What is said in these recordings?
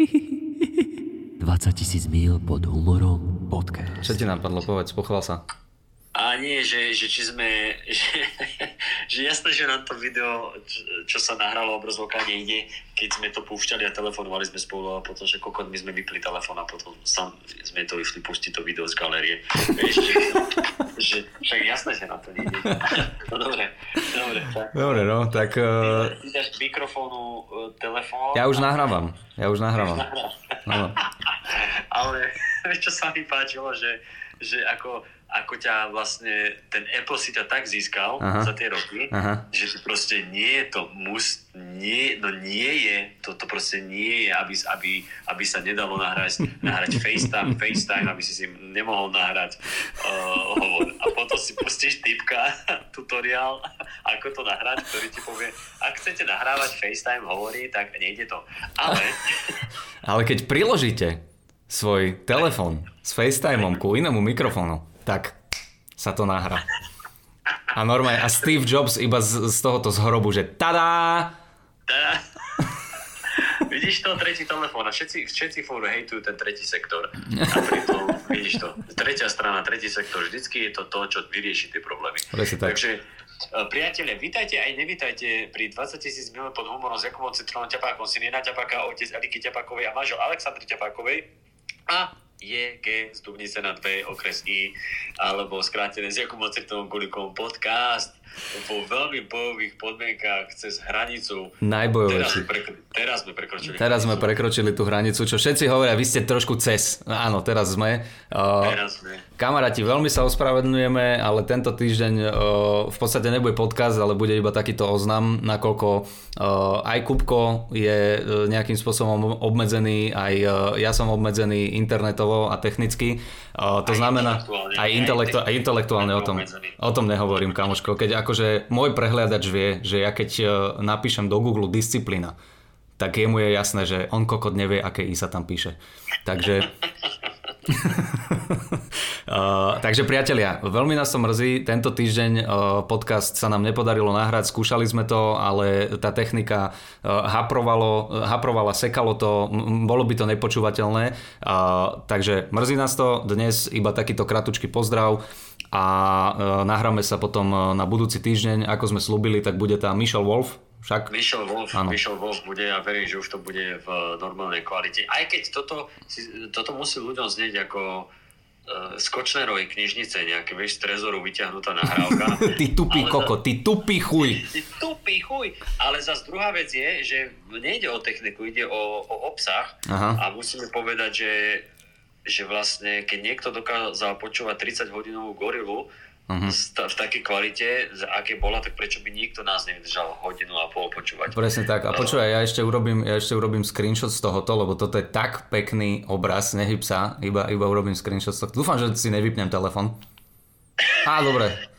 20 tisíc mil pod humorom podcast. Čo ti napadlo, povedz, pochvál sa. A nie, že, že či sme, že, že jasné, že nám to video, čo, sa nahralo obrazovka nejde, keď sme to púšťali a telefonovali sme spolu a potom, že kokot my sme vypli telefón a potom sam sme to išli pustiť to video z galérie. Vieš, že, že však jasné, že nám to nejde. No dobre, dobre. No, tak... Uh... Ty dáš k mikrofónu uh, telefón. Ja už nahrávam, ja už nahrávam. No. Ale čo sa mi páčilo, že, že ako ako ťa vlastne, ten Apple si ťa tak získal Aha. za tie roky, Aha. že to proste nie je to mus, nie, no nie je, to, to proste nie je, aby, aby, aby sa nedalo nahrať, nahrať FaceTime, FaceTime, aby si si nemohol nahrať uh, hovor. A potom si pustíš typka, tutoriál, ako to nahrať, ktorý ti povie, ak chcete nahrávať FaceTime hovorí, tak nejde to. Ale... Ale keď priložíte svoj telefón s FaceTimeom ku inému mikrofónu, tak sa to nahrá. A normálne, a Steve Jobs iba z, z tohoto zhrobu, že tada! Tada! Vidíš to, tretí telefón a všetci, všetci furt hejtujú ten tretí sektor. A pritom, vidíš to, tretia strana, tretí sektor, vždycky je to to, čo vyrieši tie problémy. tak. Takže priatelia, vítajte aj nevítajte pri 20 tisíc milión pod humorom s Jakubom Citronom Ťapákom, syn Ťapáka, otec Eliky Ťapákovej a manžel Aleksandry Ťapákovej. A JG z Dubnice nad V, okres I, alebo skrátené s Jakubom Cirtovom Kulikom podcast vo veľmi bojových podmienkách cez hranicu. Najbojovejší. Teraz, prekro- teraz sme prekročili. Teraz sme prekročili tú hranicu, čo všetci hovoria, vy ste trošku cez. Áno, teraz sme. Uh, teraz sme. Kamaráti, veľmi sa ospravedlňujeme, ale tento týždeň uh, v podstate nebude podcast, ale bude iba takýto oznam, nakoľko uh, aj Kupko je uh, nejakým spôsobom obmedzený, aj uh, ja som obmedzený internetovo a technicky. Uh, to aj znamená, intelektuálne, aj, intelektu- aj intelektuálne o tom, o tom nehovorím, kamoško. Keď akože môj prehliadač vie, že ja keď uh, napíšem do Google disciplína, tak jemu je jasné, že on kokot nevie, aké I sa tam píše. Takže... Uh, takže priatelia, veľmi nás to mrzí. Tento týždeň uh, podcast sa nám nepodarilo nahrať, skúšali sme to, ale tá technika uh, haprovalo, haprovala, sekalo to, m- bolo by to nepočúvateľné. Uh, takže mrzí nás to. Dnes iba takýto kratučký pozdrav a uh, nahráme sa potom na budúci týždeň. Ako sme slúbili, tak bude tam Michel Wolf, však? Michel Wolf, Michel Wolf bude, ja verím, že už to bude v normálnej kvalite. Aj keď toto, toto musí ľuďom znieť ako z Kočnerovej knižnice, nejaké, vieš, z trezoru vyťahnutá nahrávka. ty tupý ale koko, za... ty tupý chuj. Ty tupý chuj. Ale zase druhá vec je, že nejde o techniku, ide o, o obsah. Aha. A musíme povedať, že, že vlastne, keď niekto dokázal počúvať 30 hodinovú gorilu, uh-huh. v takej kvalite, aké bola, tak prečo by nikto nás nevydržal hodinu a pol počúvať. Presne tak. A počúvaj, ja ešte urobím, ja ešte urobím screenshot z tohoto, lebo toto je tak pekný obraz, nehyb sa, iba, iba urobím screenshot z toho. Dúfam, že si nevypnem telefon. Á, dobre.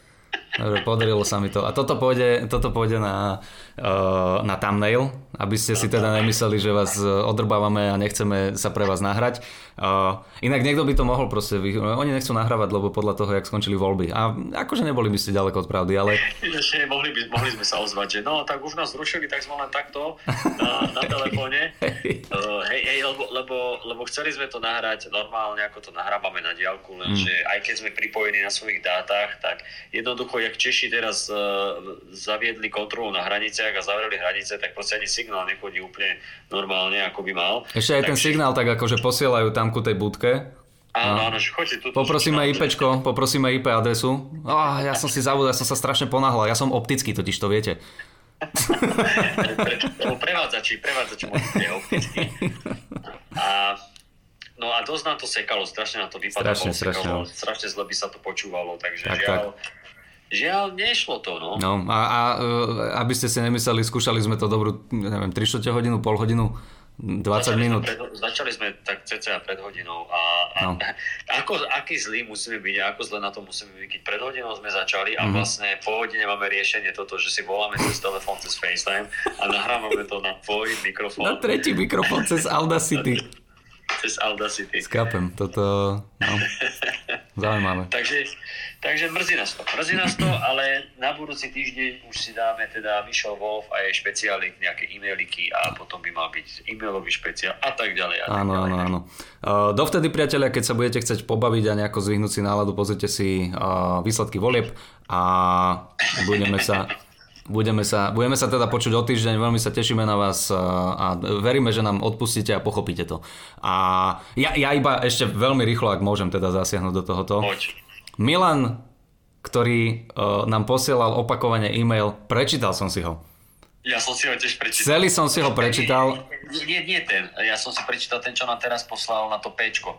Dobre, podarilo sa mi to. A toto pôjde, toto pôjde na, uh, na thumbnail, aby ste si teda nemysleli, že vás odrbávame a nechceme sa pre vás nahrať. Uh, inak niekto by to mohol proste, vy, oni nechcú nahrávať, lebo podľa toho, jak skončili voľby. A akože neboli by ste ďaleko od pravdy, ale... Ešte mohli, by, mohli sme sa ozvať, že no, tak už nás zrušili, tak sme len takto na, na telefóne. Uh, lebo, lebo, chceli sme to nahrať normálne, ako to nahrávame na diálku, lenže mm. aj keď sme pripojení na svojich dátach, tak jednoducho jak Češi teraz uh, zaviedli kontrolu na hraniciach a zavreli hranice, tak proste ani signál nechodí úplne normálne, ako by mal. Ešte aj tak ten signál tak akože posielajú tam ku tej budke. Áno, áno, chodte tu. Poprosíme IPčko, poprosíme IP adresu. Oh, ja som si zabudol, ja som sa strašne ponáhľal. Ja som optický, totiž to viete. Pre, prevádzači, prevádzači optický. A No a dosť nám to sekalo, strašne nám to vypadalo, strašne, strašne. Sekalo, strašne zle by sa to počúvalo, takže tak, žiaľ, tak. Žiaľ, nešlo to, no. No a, a e, aby ste si nemysleli, skúšali sme to dobrú, neviem, 3 hodinu, pol hodinu, 20 začali minút. Sme pred, začali sme tak cca pred hodinou a, a no. ako, aký zlý musíme byť a ako zle na to musíme byť, keď pred hodinou sme začali a mm-hmm. vlastne po hodine máme riešenie toto, že si voláme cez telefón, cez FaceTime a nahrávame to na tvoj mikrofón. Na tretí mikrofón cez Audacity. cez Audacity. Skapem, toto, no. zaujímavé. Takže, takže mrzí nás to. Mrzí nás to, ale na budúci týždeň už si dáme teda Michel Wolf a jej špeciálik, nejaké e-mailiky a potom by mal byť e-mailový špeciál a tak ďalej. A áno, tak ďalej. áno, áno. Uh, dovtedy, priatelia, keď sa budete chcieť pobaviť a nejako zvyhnúť si náladu, pozrite si uh, výsledky volieb a budeme sa Budeme sa, budeme sa teda počuť o týždeň, veľmi sa tešíme na vás a veríme, že nám odpustíte a pochopíte to. A ja, ja iba ešte veľmi rýchlo, ak môžem teda zasiahnuť do tohoto. Poď. Milan, ktorý uh, nám posielal opakovane e-mail, prečítal som si ho. Ja som si ho tiež prečítal. Celý som si ho prečítal. Nie, nie, nie ten. Ja som si prečítal ten, čo nám teraz poslal na to Pčko.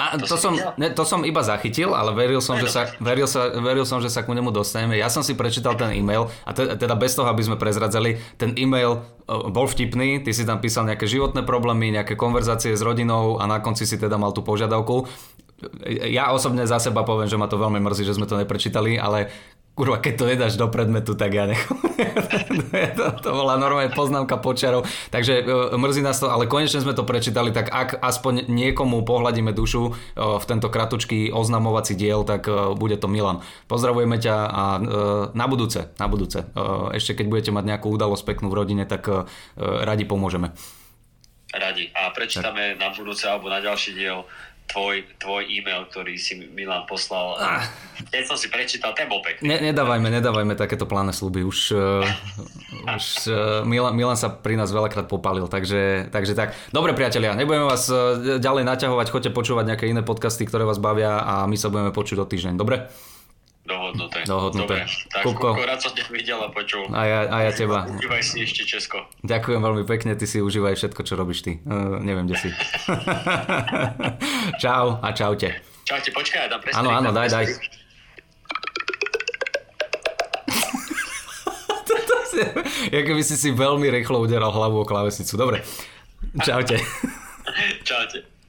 A to, to, som, ne, to som iba zachytil, ale veril som, že sa, veril, sa, veril som, že sa ku nemu dostaneme. Ja som si prečítal ten e-mail a te, teda bez toho, aby sme prezradzali, ten e-mail bol vtipný, ty si tam písal nejaké životné problémy, nejaké konverzácie s rodinou a na konci si teda mal tú požiadavku. Ja osobne za seba poviem, že ma to veľmi mrzí, že sme to neprečítali, ale kurva, keď to nedáš do predmetu, tak ja nech... to, to bola normálne poznámka počiarov. Takže e, mrzí nás to, ale konečne sme to prečítali, tak ak aspoň niekomu pohľadíme dušu e, v tento kratučký oznamovací diel, tak e, bude to Milan. Pozdravujeme ťa a na budúce, na budúce. Ešte keď budete mať nejakú udalosť peknú v rodine, tak radi pomôžeme. Radi. A prečítame na budúce alebo na ďalší diel tvoj, tvoj e-mail, ktorý si Milan poslal. Ah. Keď som si prečítal, ten bol pekný. Ne, nedávajme, nedávajme takéto pláne sluby. Už, uh, už uh, Milan, Milan sa pri nás veľakrát popalil, takže, takže tak. Dobre priatelia, nebudeme vás uh, ďalej naťahovať, choďte počúvať nejaké iné podcasty, ktoré vás bavia a my sa budeme počuť o týždeň. Dobre? Dohodnuté. Dohodnuté. Dobre, tak Kupko, rád som ťa videl a počul. A ja, a ja teba. Užívaj si ešte Česko. Ďakujem veľmi pekne, ty si užívaj všetko, čo robíš ty. Uh, neviem, kde si. Čau a čaute. Čaute, počkaj, dám presne. Áno, áno, daj, daj. Jak by si si veľmi rýchlo uderal hlavu o klávesnicu. Dobre. Čaute. Čaute.